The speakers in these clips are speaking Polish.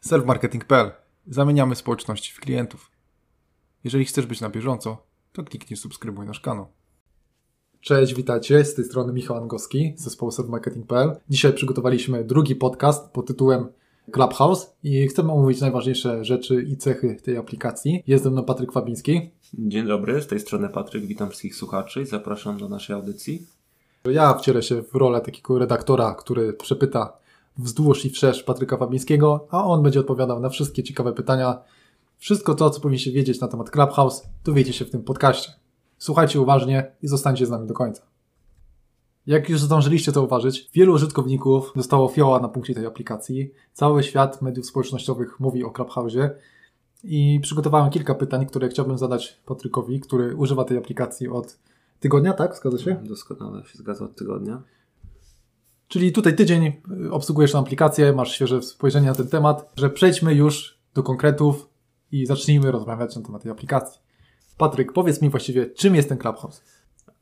Selfmarketing.pl. Zamieniamy społeczności w klientów. Jeżeli chcesz być na bieżąco, to kliknij subskrybuj nasz kanał. Cześć, witajcie. Z tej strony Michał Angowski z zespołu Selfmarketing.pl. Dzisiaj przygotowaliśmy drugi podcast pod tytułem Clubhouse i chcemy omówić najważniejsze rzeczy i cechy tej aplikacji. Jest ze mną Patryk Fabiński. Dzień dobry, z tej strony Patryk, witam wszystkich słuchaczy i zapraszam do naszej audycji. Ja wcielę się w rolę takiego redaktora, który przepyta wzdłuż i wszerz Patryka Fabińskiego, a on będzie odpowiadał na wszystkie ciekawe pytania. Wszystko to, co powinniście wiedzieć na temat Clubhouse, dowiecie się w tym podcaście. Słuchajcie uważnie i zostańcie z nami do końca. Jak już zdążyliście zauważyć, wielu użytkowników dostało fioła na punkcie tej aplikacji. Cały świat mediów społecznościowych mówi o Clubhouse'ie i przygotowałem kilka pytań, które chciałbym zadać Patrykowi, który używa tej aplikacji od tygodnia, tak? Zgadza się? Doskonale się zgadza od tygodnia. Czyli tutaj tydzień y, obsługujesz tę aplikację, masz świeże spojrzenie na ten temat, że przejdźmy już do konkretów i zacznijmy rozmawiać na temat tej aplikacji. Patryk, powiedz mi właściwie, czym jest ten Clubhouse?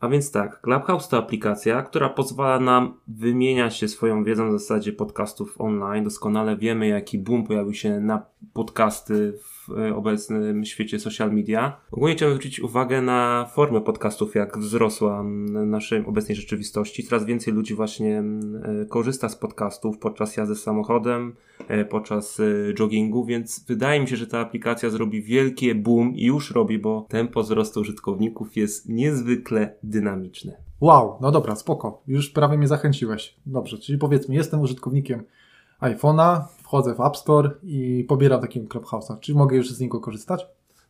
A więc tak, Clubhouse to aplikacja, która pozwala nam wymieniać się swoją wiedzą w zasadzie podcastów online. Doskonale wiemy, jaki boom pojawił się na podcasty w e, obecnym świecie social media. Ogólnie chciałbym zwrócić uwagę na formę podcastów, jak wzrosła w naszej obecnej rzeczywistości. Coraz więcej ludzi właśnie e, korzysta z podcastów podczas jazdy samochodem, e, podczas joggingu, więc wydaje mi się, że ta aplikacja zrobi wielkie boom i już robi, bo tempo wzrostu użytkowników jest niezwykle dynamiczne. Wow, no dobra, spoko. Już prawie mnie zachęciłeś. Dobrze, czyli powiedzmy, jestem użytkownikiem iPhone'a, wchodzę w App Store i pobieram takim Clubhouse'a. Czy mogę już z niego korzystać?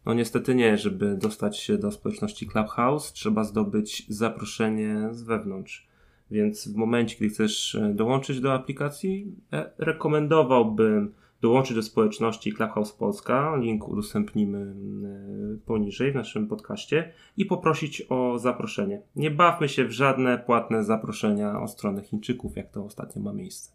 No niestety nie, żeby dostać się do społeczności Clubhouse trzeba zdobyć zaproszenie z wewnątrz. Więc w momencie, gdy chcesz e, dołączyć do aplikacji, e, rekomendowałbym dołączyć do społeczności Clubhouse Polska. Link udostępnimy e, poniżej w naszym podcaście i poprosić o zaproszenie. Nie bawmy się w żadne płatne zaproszenia o stronę Chińczyków, jak to ostatnio ma miejsce.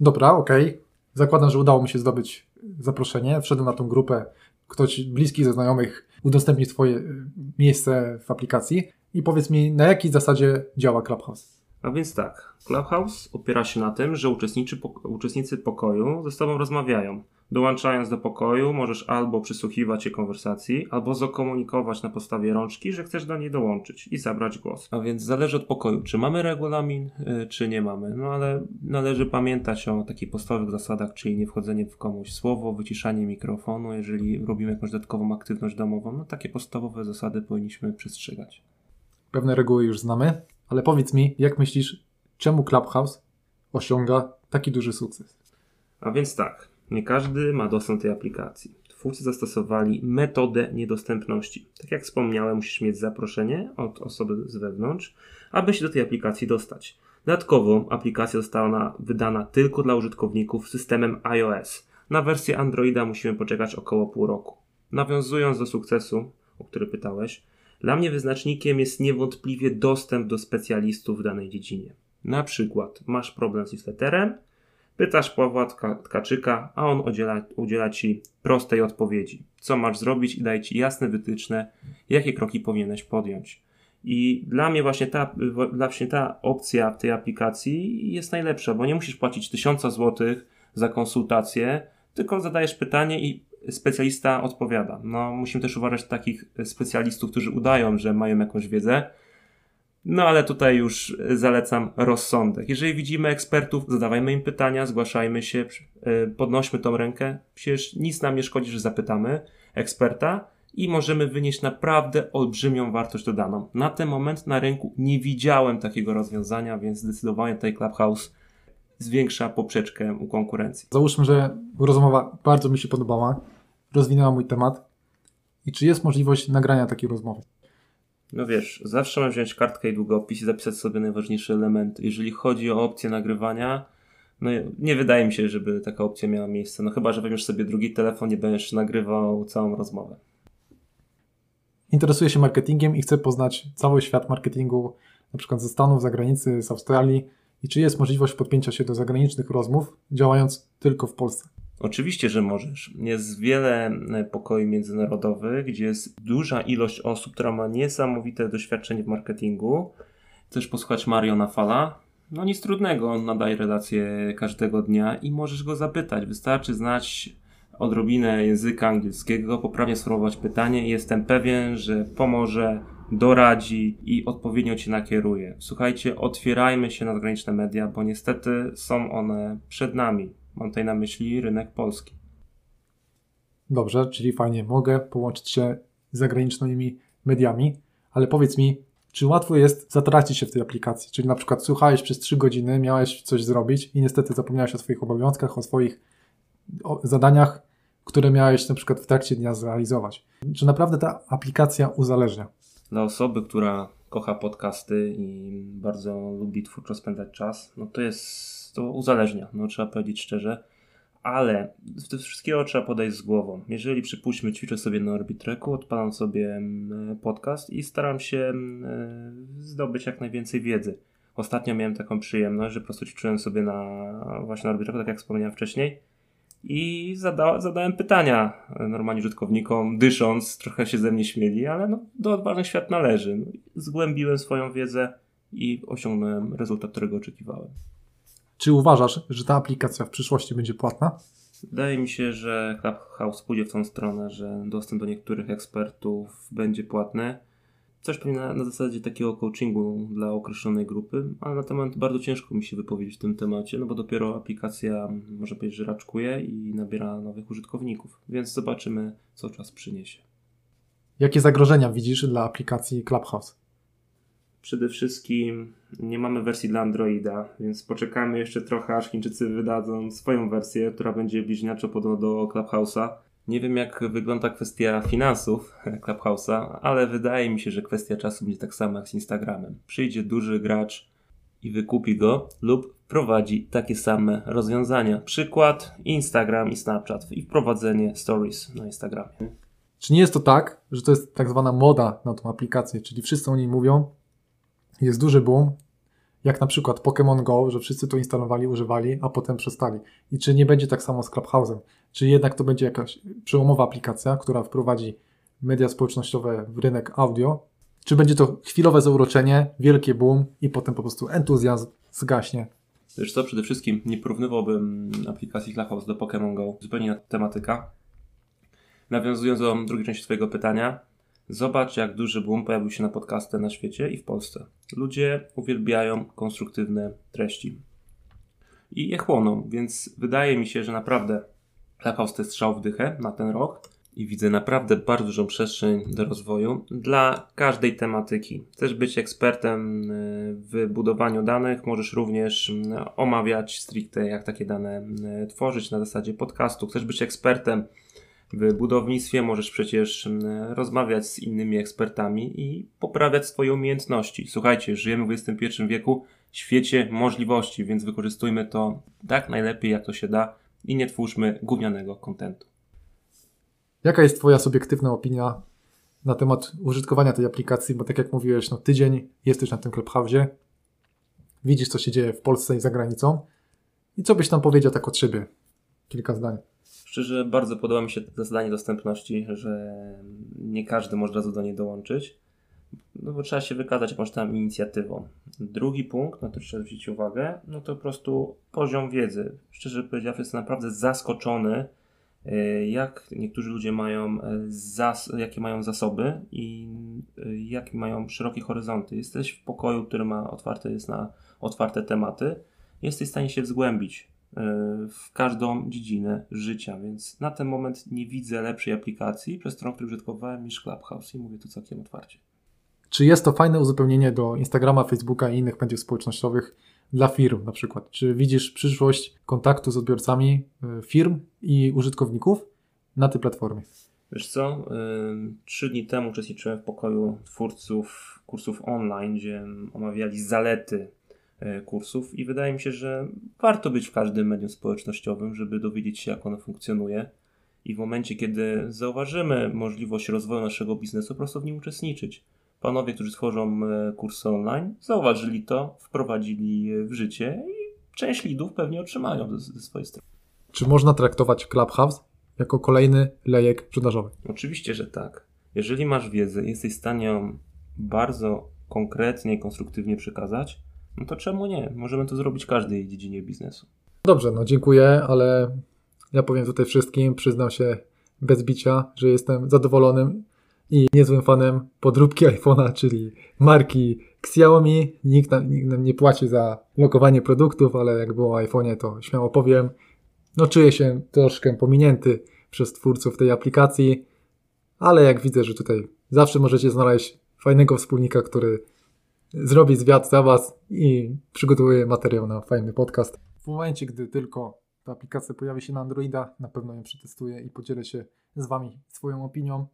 Dobra, okej. Okay. Zakładam, że udało mi się zdobyć zaproszenie. Wszedłem na tą grupę. Ktoś bliski ze znajomych udostępni swoje y, miejsce w aplikacji. I powiedz mi, na jakiej zasadzie działa Clubhouse? A więc tak, Clubhouse opiera się na tym, że uczestnicy pokoju ze sobą rozmawiają. Dołączając do pokoju, możesz albo przysłuchiwać się konwersacji, albo zakomunikować na podstawie rączki, że chcesz do niej dołączyć i zabrać głos. A więc zależy od pokoju, czy mamy regulamin, yy, czy nie mamy. No ale należy pamiętać o takich podstawowych zasadach, czyli nie wchodzenie w komuś słowo, wyciszanie mikrofonu, jeżeli robimy jakąś dodatkową aktywność domową. No takie podstawowe zasady powinniśmy przestrzegać. Pewne reguły już znamy, ale powiedz mi, jak myślisz, czemu Clubhouse osiąga taki duży sukces? A więc tak, nie każdy ma dostęp do tej aplikacji. Twórcy zastosowali metodę niedostępności. Tak jak wspomniałem, musisz mieć zaproszenie od osoby z wewnątrz, aby się do tej aplikacji dostać. Dodatkowo aplikacja została wydana tylko dla użytkowników systemem iOS. Na wersję Androida musimy poczekać około pół roku. Nawiązując do sukcesu, o który pytałeś, dla mnie wyznacznikiem jest niewątpliwie dostęp do specjalistów w danej dziedzinie. Na przykład masz problem z newsletterem, Pytasz Pawła Tkaczyka, a on udziela, udziela ci prostej odpowiedzi. Co masz zrobić i daje ci jasne wytyczne, jakie kroki powinieneś podjąć. I dla mnie właśnie ta, właśnie ta opcja w tej aplikacji jest najlepsza, bo nie musisz płacić tysiąca złotych za konsultację, tylko zadajesz pytanie i specjalista odpowiada. No, musimy też uważać takich specjalistów, którzy udają, że mają jakąś wiedzę, no ale tutaj już zalecam rozsądek. Jeżeli widzimy ekspertów, zadawajmy im pytania, zgłaszajmy się, y, podnośmy tą rękę. Przecież nic nam nie szkodzi, że zapytamy eksperta i możemy wynieść naprawdę olbrzymią wartość dodaną. Na ten moment na rynku nie widziałem takiego rozwiązania, więc zdecydowanie tutaj Clubhouse zwiększa poprzeczkę u konkurencji. Załóżmy, że rozmowa bardzo mi się podobała, rozwinęła mój temat. I czy jest możliwość nagrania takiej rozmowy? No wiesz, zawsze mam wziąć kartkę i długopis i zapisać sobie najważniejsze elementy. Jeżeli chodzi o opcję nagrywania, no nie wydaje mi się, żeby taka opcja miała miejsce. No chyba, że weźmiesz sobie drugi telefon i będziesz nagrywał całą rozmowę. Interesuję się marketingiem i chcę poznać cały świat marketingu, na przykład ze Stanów, zagranicy, z Australii. I czy jest możliwość podpięcia się do zagranicznych rozmów, działając tylko w Polsce? Oczywiście, że możesz. Jest wiele e, pokoi międzynarodowych, gdzie jest duża ilość osób, która ma niesamowite doświadczenie w marketingu. Chcesz posłuchać Mariona Fala? No nic trudnego, on nadaje relacje każdego dnia i możesz go zapytać. Wystarczy znać odrobinę języka angielskiego, poprawnie sformułować pytanie i jestem pewien, że pomoże, doradzi i odpowiednio Cię nakieruje. Słuchajcie, otwierajmy się na zagraniczne media, bo niestety są one przed nami. Mam tutaj na myśli rynek polski. Dobrze, czyli fajnie, mogę połączyć się z zagranicznymi mediami, ale powiedz mi, czy łatwo jest zatracić się w tej aplikacji? Czyli na przykład słuchałeś przez 3 godziny, miałeś coś zrobić i niestety zapomniałeś o swoich obowiązkach, o swoich zadaniach, które miałeś na przykład w trakcie dnia zrealizować. Czy naprawdę ta aplikacja uzależnia? Dla osoby, która kocha podcasty i bardzo lubi twórczo spędzać czas, no to jest, to uzależnia, no trzeba powiedzieć szczerze. Ale do wszystkiego trzeba podejść z głową. Jeżeli przypuśćmy, ćwiczę sobie na Orbitreku, odpalam sobie mm, podcast i staram się mm, zdobyć jak najwięcej wiedzy. Ostatnio miałem taką przyjemność, że po prostu ćwiczyłem sobie na właśnie na Orbitreku, tak jak wspomniałem wcześniej i zada, zadałem pytania normalnie użytkownikom, dysząc, trochę się ze mnie śmieli, ale no, do odważnych świat należy. No, zgłębiłem swoją wiedzę i osiągnąłem rezultat, którego oczekiwałem. Czy uważasz, że ta aplikacja w przyszłości będzie płatna? Wydaje mi się, że Clubhouse pójdzie w tą stronę, że dostęp do niektórych ekspertów będzie płatny coś pewnie na, na, zasadzie takiego coachingu dla określonej grupy, ale na temat bardzo ciężko mi się wypowiedzieć w tym temacie, no bo dopiero aplikacja, może powiedzieć, że raczkuje i nabiera nowych użytkowników, więc zobaczymy, co czas przyniesie. Jakie zagrożenia widzisz dla aplikacji Clubhouse? Przede wszystkim nie mamy wersji dla Androida, więc poczekamy jeszcze trochę, aż Chińczycy wydadzą swoją wersję, która będzie bliźniaczo podobna do Clubhouse'a. Nie wiem, jak wygląda kwestia finansów Clubhouse'a, ale wydaje mi się, że kwestia czasu będzie tak samo jak z Instagramem. Przyjdzie duży gracz i wykupi go lub prowadzi takie same rozwiązania. Przykład Instagram i Snapchat i wprowadzenie stories na Instagramie. Czy nie jest to tak, że to jest tak zwana moda na tą aplikację, czyli wszyscy o niej mówią, jest duży boom, jak na przykład Pokémon Go, że wszyscy to instalowali, używali, a potem przestali. I czy nie będzie tak samo z Clubhouse'em? Czy jednak to będzie jakaś przełomowa aplikacja, która wprowadzi media społecznościowe w rynek audio? Czy będzie to chwilowe zauroczenie, wielkie boom i potem po prostu entuzjazm zgaśnie? Wiesz co, przede wszystkim nie porównywałbym aplikacji Clubhouse do Pokémon Go. Zupełnie inna tematyka. Nawiązując do drugiej części Twojego pytania, Zobacz, jak duży boom pojawił się na podcasty na świecie i w Polsce. Ludzie uwielbiają konstruktywne treści i je chłoną, więc wydaje mi się, że naprawdę Clubhouse strzał w dychę na ten rok i widzę naprawdę bardzo dużą przestrzeń do rozwoju dla każdej tematyki. Chcesz być ekspertem y, w budowaniu danych, możesz również y, omawiać stricte, jak takie dane y, tworzyć na zasadzie podcastu. Chcesz być ekspertem w budownictwie możesz przecież mm, rozmawiać z innymi ekspertami i poprawiać swoje umiejętności. Słuchajcie, żyjemy w XXI wieku, świecie możliwości, więc wykorzystujmy to tak najlepiej jak to się da i nie twórzmy gównianego kontentu. Jaka jest Twoja subiektywna opinia na temat użytkowania tej aplikacji? Bo tak jak mówiłeś, no tydzień jesteś na tym Clubhouse, widzisz co się dzieje w Polsce i za granicą i co byś tam powiedział tak od siebie? Kilka zdań. Szczerze, bardzo podoba mi się to zadanie dostępności, że nie każdy może od razu do niej dołączyć, no bo trzeba się wykazać jakąś tam inicjatywą. Drugi punkt, na który trzeba zwrócić uwagę, no to po prostu poziom wiedzy. Szczerze powiedziawszy, jestem naprawdę zaskoczony, e, jak niektórzy ludzie mają, e, zas jakie mają zasoby i e, jakie mają szerokie horyzonty. Jesteś w pokoju, który ma otwarte, jest na otwarte tematy, jesteś w stanie się zgłębić w każdą dziedzinę życia, więc na ten moment nie widzę lepszej aplikacji, przez którą użytkowałem niż Clubhouse i mówię to całkiem otwarcie. Czy jest to fajne uzupełnienie do Instagrama, Facebooka i innych mediów społecznościowych dla firm na przykład? Czy widzisz przyszłość kontaktu z odbiorcami e, firm i użytkowników na tej platformie? Wiesz co, e, trzy dni temu uczestniczyłem w pokoju twórców kursów online, gdzie omawiali zalety E, kursów i wydaje mi się, że warto być w każdym medium społecznościowym, żeby dowiedzieć się, jak ono funkcjonuje. I w momencie, kiedy zauważymy możliwość rozwoju naszego biznesu, po prostu w nim uczestniczyć. Panowie, którzy tworzą e, kursy online, zauważyli to, wprowadzili w życie i część lidów pewnie otrzymają ze, ze swojej strony. Czy można traktować Clubhouse jako kolejny lejek sprzedażowy? Oczywiście, że tak. Jeżeli masz wiedzę, jesteś w stanie ją bardzo konkretnie i konstruktywnie przekazać, no to czemu nie? Możemy to zrobić w każdej dziedzinie biznesu. Dobrze, no dziękuję, ale Ja powiem tutaj wszystkim, przyznam się bez bicia, że jestem zadowolonym i niezłym fanem podróbki iPhone'a, czyli marki Xiaomi. Nikt nam, nikt nam nie płaci za lokowanie produktów, ale jak było o iPhone'ie, to śmiało powiem. No czuję się troszkę pominięty przez twórców tej aplikacji, ale jak widzę, że tutaj zawsze możecie znaleźć fajnego wspólnika, który zrobi zwiat za Was i przygotuje materiał na fajny podcast. W momencie, gdy tylko ta aplikacja pojawi się na Androida, na pewno ją przetestuję i podzielę się z Wami swoją opinią.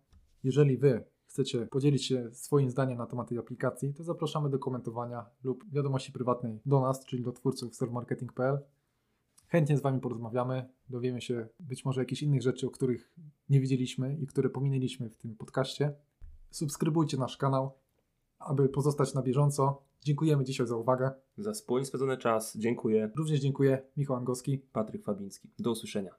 Jeżeli Wy chcecie podzielić się swoim zdaniem na temat tej aplikacji, to zapraszamy do komentowania lub wiadomości prywatnej do nas, czyli do twórców sermarketing.pl. Chętnie z Wami porozmawiamy, dowiemy się być może jakichś innych rzeczy, o których nie wiedzieliśmy i które pominęliśmy w tym podcaście. Subskrybujcie nasz kanał, aby pozostać na bieżąco. Dziękujemy dzisiaj za uwagę. Za wspólnie spędzony czas dziękuję. Również dziękuję Michał Angowski. Patryk Fabiński. Do usłyszenia.